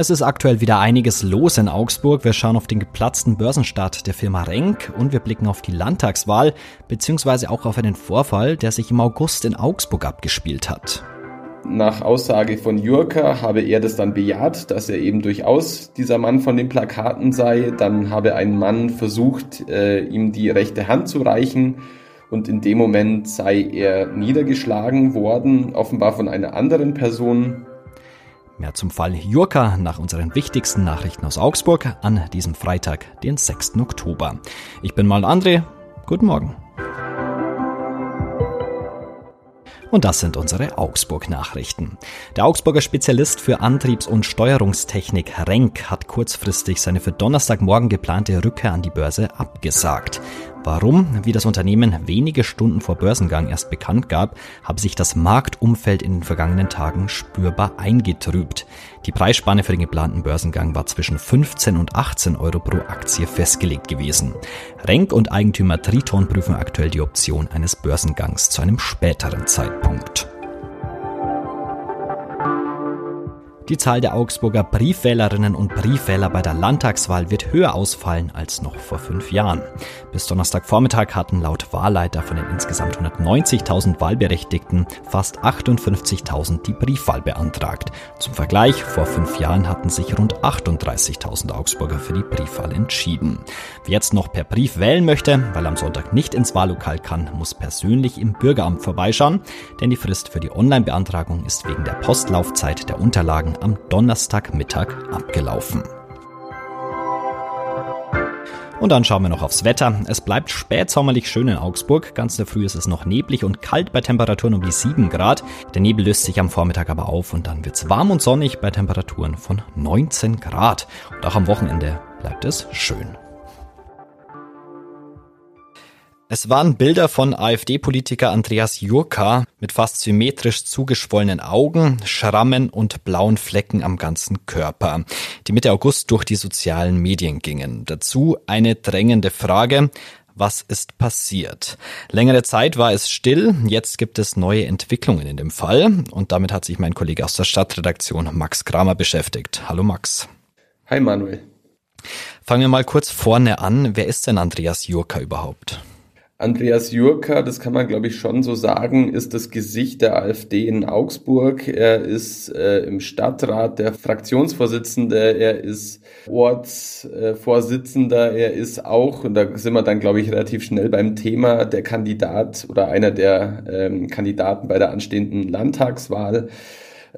Es ist aktuell wieder einiges los in Augsburg. Wir schauen auf den geplatzten Börsenstart der Firma Renk und wir blicken auf die Landtagswahl beziehungsweise auch auf einen Vorfall, der sich im August in Augsburg abgespielt hat. Nach Aussage von Jurka habe er das dann bejaht, dass er eben durchaus dieser Mann von den Plakaten sei. Dann habe ein Mann versucht, äh, ihm die rechte Hand zu reichen und in dem Moment sei er niedergeschlagen worden, offenbar von einer anderen Person. Mehr zum Fall Jurka nach unseren wichtigsten Nachrichten aus Augsburg an diesem Freitag, den 6. Oktober. Ich bin mal André. Guten Morgen. Und das sind unsere Augsburg-Nachrichten. Der Augsburger Spezialist für Antriebs- und Steuerungstechnik Renk hat kurzfristig seine für Donnerstagmorgen geplante Rückkehr an die Börse abgesagt. Warum? Wie das Unternehmen wenige Stunden vor Börsengang erst bekannt gab, habe sich das Marktumfeld in den vergangenen Tagen spürbar eingetrübt. Die Preisspanne für den geplanten Börsengang war zwischen 15 und 18 Euro pro Aktie festgelegt gewesen. Renk und Eigentümer Triton prüfen aktuell die Option eines Börsengangs zu einem späteren Zeitpunkt. Die Zahl der Augsburger Briefwählerinnen und Briefwähler bei der Landtagswahl wird höher ausfallen als noch vor fünf Jahren. Bis Donnerstagvormittag hatten laut Wahlleiter von den insgesamt 190.000 Wahlberechtigten fast 58.000 die Briefwahl beantragt. Zum Vergleich, vor fünf Jahren hatten sich rund 38.000 Augsburger für die Briefwahl entschieden. Wer jetzt noch per Brief wählen möchte, weil am Sonntag nicht ins Wahllokal kann, muss persönlich im Bürgeramt vorbeischauen, denn die Frist für die Online-Beantragung ist wegen der Postlaufzeit der Unterlagen am Donnerstagmittag abgelaufen. Und dann schauen wir noch aufs Wetter. Es bleibt spätsommerlich schön in Augsburg. Ganz in der Früh ist es noch neblig und kalt bei Temperaturen um die 7 Grad. Der Nebel löst sich am Vormittag aber auf und dann wird es warm und sonnig bei Temperaturen von 19 Grad. Und auch am Wochenende bleibt es schön. Es waren Bilder von AfD-Politiker Andreas Jurka mit fast symmetrisch zugeschwollenen Augen, Schrammen und blauen Flecken am ganzen Körper, die Mitte August durch die sozialen Medien gingen. Dazu eine drängende Frage. Was ist passiert? Längere Zeit war es still, jetzt gibt es neue Entwicklungen in dem Fall und damit hat sich mein Kollege aus der Stadtredaktion Max Kramer beschäftigt. Hallo Max. Hi Manuel. Fangen wir mal kurz vorne an. Wer ist denn Andreas Jurka überhaupt? Andreas Jurka, das kann man glaube ich schon so sagen, ist das Gesicht der AfD in Augsburg. Er ist äh, im Stadtrat der Fraktionsvorsitzende, er ist Ortsvorsitzender, äh, er ist auch, und da sind wir dann glaube ich relativ schnell beim Thema, der Kandidat oder einer der ähm, Kandidaten bei der anstehenden Landtagswahl.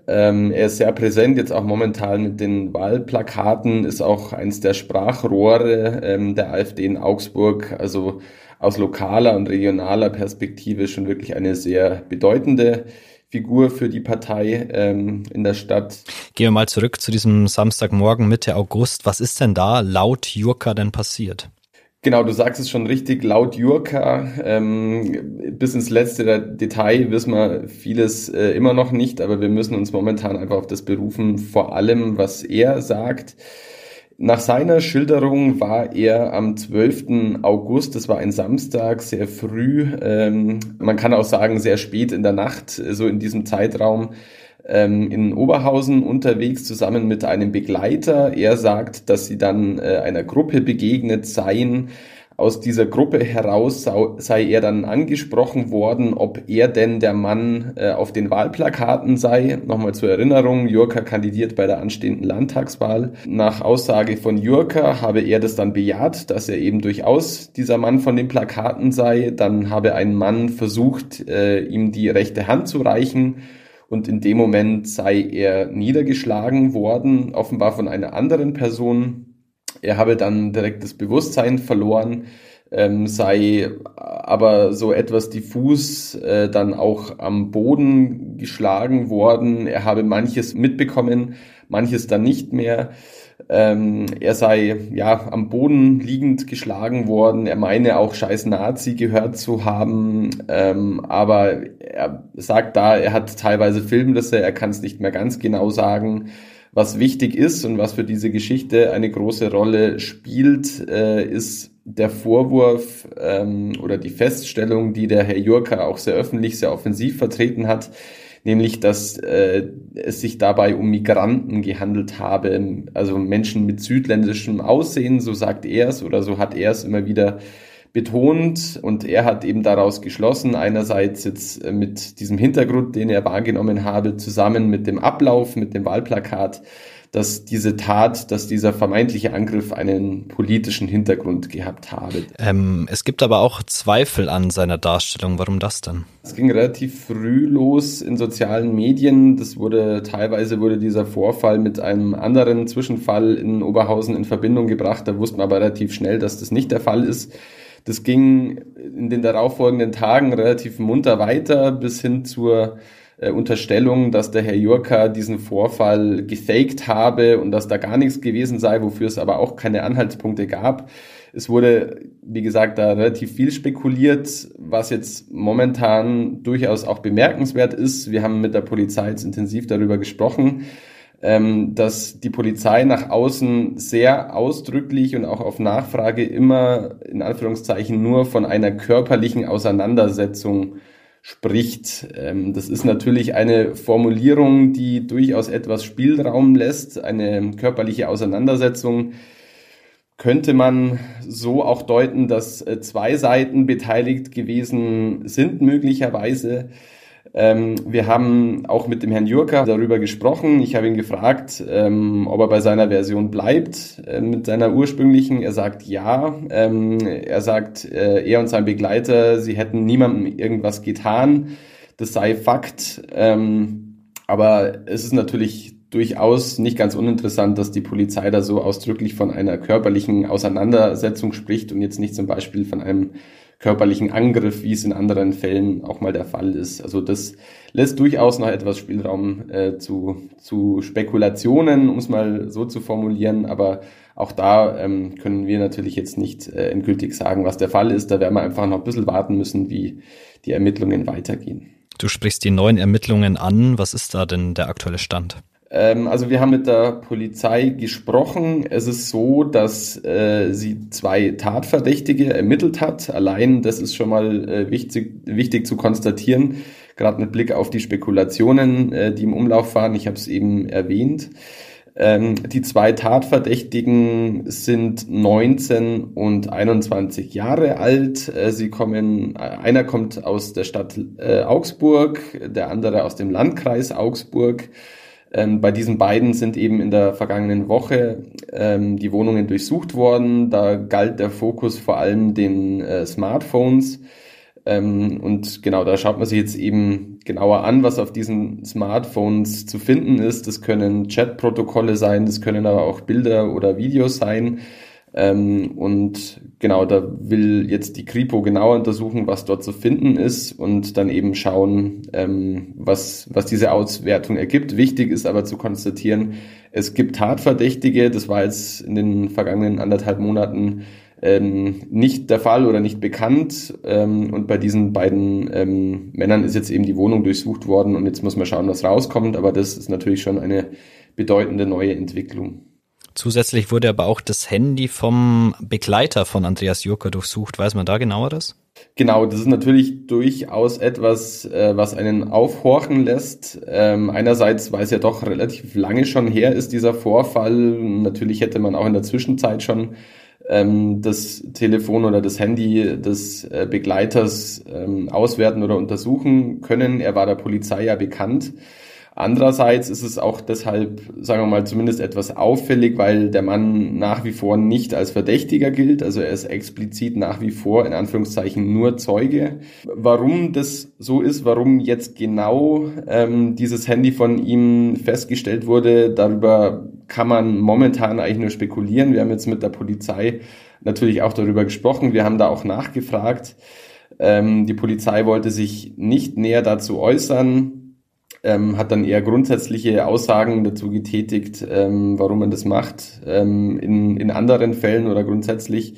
Ähm, er ist sehr präsent, jetzt auch momentan mit den Wahlplakaten, ist auch eins der Sprachrohre ähm, der AfD in Augsburg. Also aus lokaler und regionaler Perspektive schon wirklich eine sehr bedeutende Figur für die Partei ähm, in der Stadt. Gehen wir mal zurück zu diesem Samstagmorgen Mitte August. Was ist denn da laut Jurka denn passiert? Genau, du sagst es schon richtig, laut Jurka, ähm, bis ins letzte Detail wissen wir vieles äh, immer noch nicht, aber wir müssen uns momentan einfach auf das berufen, vor allem was er sagt. Nach seiner Schilderung war er am 12. August, das war ein Samstag, sehr früh, ähm, man kann auch sagen sehr spät in der Nacht, so in diesem Zeitraum, ähm, in Oberhausen unterwegs zusammen mit einem Begleiter. Er sagt, dass sie dann äh, einer Gruppe begegnet seien, aus dieser Gruppe heraus sei er dann angesprochen worden, ob er denn der Mann äh, auf den Wahlplakaten sei. Nochmal zur Erinnerung, Jurka kandidiert bei der anstehenden Landtagswahl. Nach Aussage von Jurka habe er das dann bejaht, dass er eben durchaus dieser Mann von den Plakaten sei. Dann habe ein Mann versucht, äh, ihm die rechte Hand zu reichen und in dem Moment sei er niedergeschlagen worden, offenbar von einer anderen Person. Er habe dann direkt das Bewusstsein verloren, ähm, sei aber so etwas diffus äh, dann auch am Boden geschlagen worden. Er habe manches mitbekommen, manches dann nicht mehr. Ähm, er sei ja am Boden liegend geschlagen worden. Er meine auch scheiß Nazi gehört zu haben. Ähm, aber er sagt da, er hat teilweise Filmrisse, er kann es nicht mehr ganz genau sagen. Was wichtig ist und was für diese Geschichte eine große Rolle spielt, äh, ist der Vorwurf ähm, oder die Feststellung, die der Herr Jurka auch sehr öffentlich, sehr offensiv vertreten hat, nämlich dass äh, es sich dabei um Migranten gehandelt habe, also Menschen mit südländischem Aussehen, so sagt er es oder so hat er es immer wieder betont und er hat eben daraus geschlossen, einerseits jetzt äh, mit diesem Hintergrund, den er wahrgenommen habe, zusammen mit dem Ablauf, mit dem Wahlplakat, dass diese Tat, dass dieser vermeintliche Angriff einen politischen Hintergrund gehabt habe. Ähm, es gibt aber auch Zweifel an seiner Darstellung. Warum das denn? Es ging relativ früh los in sozialen Medien. Das wurde teilweise wurde dieser Vorfall mit einem anderen Zwischenfall in Oberhausen in Verbindung gebracht. Da wusste man aber relativ schnell, dass das nicht der Fall ist. Das ging in den darauffolgenden Tagen relativ munter weiter bis hin zur äh, Unterstellung, dass der Herr Jurka diesen Vorfall gefaked habe und dass da gar nichts gewesen sei, wofür es aber auch keine Anhaltspunkte gab. Es wurde, wie gesagt, da relativ viel spekuliert, was jetzt momentan durchaus auch bemerkenswert ist. Wir haben mit der Polizei jetzt intensiv darüber gesprochen ähm, dass die Polizei nach außen sehr ausdrücklich und auch auf Nachfrage immer in Anführungszeichen nur von einer körperlichen Auseinandersetzung spricht. Ähm, das ist natürlich eine Formulierung, die durchaus etwas Spielraum lässt. Eine körperliche Auseinandersetzung könnte man so auch deuten, dass äh, zwei Seiten beteiligt gewesen sind möglicherweise. Ähm, wir haben auch mit dem Herrn Jurka darüber gesprochen. Ich habe ihn gefragt, ähm, ob er bei seiner Version bleibt, äh, mit seiner ursprünglichen. Er sagt ja. Ähm, er sagt, äh, er und sein Begleiter, sie hätten niemandem irgendwas getan. Das sei Fakt. Aber es ist natürlich durchaus nicht ganz uninteressant, dass die Polizei da so ausdrücklich von einer körperlichen Auseinandersetzung spricht und jetzt nicht zum Beispiel von einem körperlichen Angriff, wie es in anderen Fällen auch mal der Fall ist. Also das lässt durchaus noch etwas Spielraum äh, zu, zu Spekulationen, um es mal so zu formulieren. Aber auch da ähm, können wir natürlich jetzt nicht äh, endgültig sagen, was der Fall ist. Da werden wir einfach noch ein bisschen warten müssen, wie die Ermittlungen weitergehen. Du sprichst die neuen Ermittlungen an. Was ist da denn der aktuelle Stand? Ähm, also wir haben mit der Polizei gesprochen. Es ist so, dass äh, sie zwei Tatverdächtige ermittelt hat. Allein das ist schon mal äh, wichtig, wichtig zu konstatieren, gerade mit Blick auf die Spekulationen, äh, die im Umlauf waren. Ich habe es eben erwähnt. Ähm, die zwei Tatverdächtigen sind 19 und 21 Jahre alt. Äh, sie kommen, einer kommt aus der Stadt äh, Augsburg, der andere aus dem Landkreis Augsburg. Ähm, bei diesen beiden sind eben in der vergangenen Woche ähm, die Wohnungen durchsucht worden. Da galt der Fokus vor allem den äh, Smartphones. Ähm, und genau, da schaut man sich jetzt eben genauer an, was auf diesen Smartphones zu finden ist. Das können Chatprotokolle sein, das können aber auch Bilder oder Videos sein. Ähm, und genau, da will jetzt die Kripo genauer untersuchen, was dort zu finden ist und dann eben schauen, ähm, was, was diese Auswertung ergibt. Wichtig ist aber zu konstatieren, es gibt Tatverdächtige, das war jetzt in den vergangenen anderthalb Monaten ähm, nicht der Fall oder nicht bekannt. Ähm, und bei diesen beiden ähm, Männern ist jetzt eben die Wohnung durchsucht worden und jetzt muss man schauen, was rauskommt. Aber das ist natürlich schon eine bedeutende neue Entwicklung. Zusätzlich wurde aber auch das Handy vom Begleiter von Andreas Jurka durchsucht. Weiß man da genaueres? Genau, das ist natürlich durchaus etwas, äh, was einen aufhorchen lässt. Ähm, einerseits, weil es ja doch relativ lange schon her ist, dieser Vorfall. Natürlich hätte man auch in der Zwischenzeit schon ähm, das Telefon oder das Handy des äh, Begleiters ähm, auswerten oder untersuchen können. Er war der Polizei ja bekannt. Andererseits ist es auch deshalb, sagen wir mal, zumindest etwas auffällig, weil der Mann nach wie vor nicht als Verdächtiger gilt. Also er ist explizit nach wie vor in Anführungszeichen nur Zeuge. Warum das so ist, warum jetzt genau ähm, dieses Handy von ihm festgestellt wurde, darüber kann man momentan eigentlich nur spekulieren. Wir haben jetzt mit der Polizei natürlich auch darüber gesprochen. Wir haben da auch nachgefragt. Ähm, die Polizei wollte sich nicht näher dazu äußern ähm, hat dann eher grundsätzliche Aussagen dazu getätigt, ähm, warum man das macht, ähm, in, in anderen Fällen oder grundsätzlich.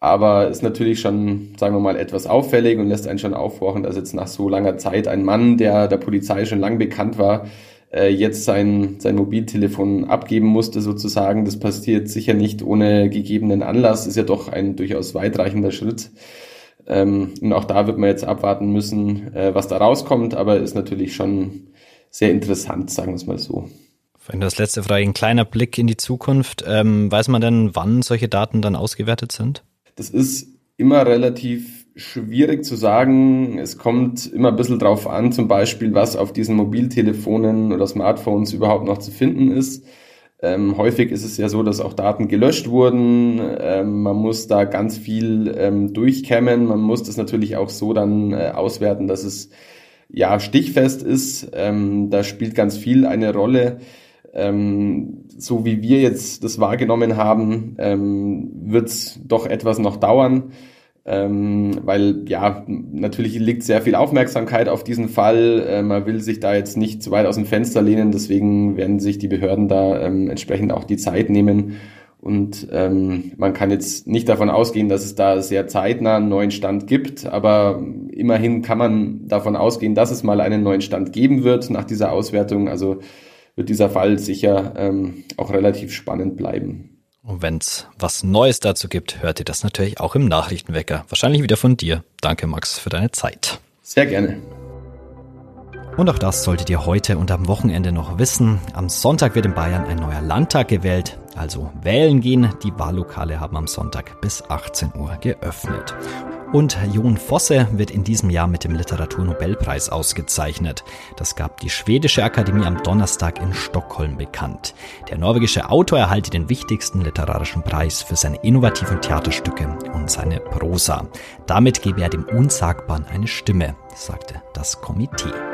Aber ist natürlich schon, sagen wir mal, etwas auffällig und lässt einen schon aufhorchen, dass jetzt nach so langer Zeit ein Mann, der der Polizei schon lang bekannt war, äh, jetzt sein, sein Mobiltelefon abgeben musste sozusagen. Das passiert sicher nicht ohne gegebenen Anlass, ist ja doch ein durchaus weitreichender Schritt. Ähm, und auch da wird man jetzt abwarten müssen, äh, was da rauskommt, aber ist natürlich schon sehr interessant, sagen wir es mal so. Vielleicht das letzte Frage, ein kleiner Blick in die Zukunft. Ähm, weiß man denn, wann solche Daten dann ausgewertet sind? Das ist immer relativ schwierig zu sagen. Es kommt immer ein bisschen drauf an, zum Beispiel, was auf diesen Mobiltelefonen oder Smartphones überhaupt noch zu finden ist. Ähm, häufig ist es ja so, dass auch Daten gelöscht wurden. Ähm, man muss da ganz viel ähm, durchkämmen. Man muss das natürlich auch so dann äh, auswerten, dass es ja stichfest ist. Ähm, da spielt ganz viel eine Rolle. Ähm, so wie wir jetzt das wahrgenommen haben, ähm, wird es doch etwas noch dauern ähm, weil ja, natürlich liegt sehr viel Aufmerksamkeit auf diesen Fall. Äh, man will sich da jetzt nicht zu weit aus dem Fenster lehnen, deswegen werden sich die Behörden da ähm, entsprechend auch die Zeit nehmen. Und ähm, man kann jetzt nicht davon ausgehen, dass es da sehr zeitnah einen neuen Stand gibt, aber immerhin kann man davon ausgehen, dass es mal einen neuen Stand geben wird nach dieser Auswertung. Also wird dieser Fall sicher ähm, auch relativ spannend bleiben. Und wenn's was Neues dazu gibt, hört ihr das natürlich auch im Nachrichtenwecker. Wahrscheinlich wieder von dir. Danke, Max, für deine Zeit. Sehr gerne. Und auch das solltet ihr heute und am Wochenende noch wissen. Am Sonntag wird in Bayern ein neuer Landtag gewählt, also wählen gehen. Die Wahllokale haben am Sonntag bis 18 Uhr geöffnet. Und Jon Fosse wird in diesem Jahr mit dem Literaturnobelpreis ausgezeichnet. Das gab die Schwedische Akademie am Donnerstag in Stockholm bekannt. Der norwegische Autor erhalte den wichtigsten literarischen Preis für seine innovativen Theaterstücke und seine Prosa. Damit gebe er dem Unsagbaren eine Stimme, sagte das Komitee.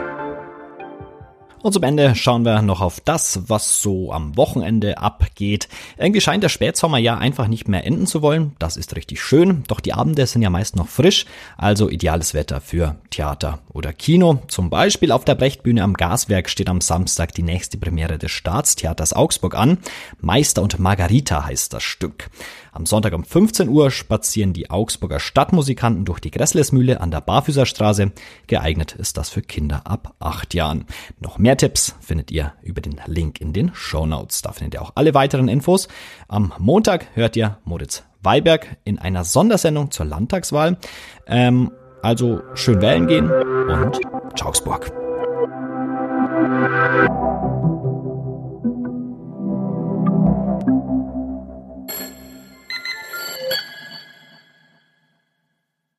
Und zum Ende schauen wir noch auf das, was so am Wochenende abgeht. Irgendwie scheint der Spätsommer ja einfach nicht mehr enden zu wollen. Das ist richtig schön, doch die Abende sind ja meist noch frisch, also ideales Wetter für Theater oder Kino. Zum Beispiel auf der Brechtbühne am Gaswerk steht am Samstag die nächste Premiere des Staatstheaters Augsburg an. Meister und Margarita heißt das Stück. Am Sonntag um 15 Uhr spazieren die Augsburger Stadtmusikanten durch die Gresslesmühle an der Barfüßerstraße. Geeignet ist das für Kinder ab acht Jahren. Noch mehr Tipps findet ihr über den Link in den Show Notes. Da findet ihr auch alle weiteren Infos. Am Montag hört ihr Moritz Weiberg in einer Sondersendung zur Landtagswahl. Ähm, also schön wählen gehen und Augsburg.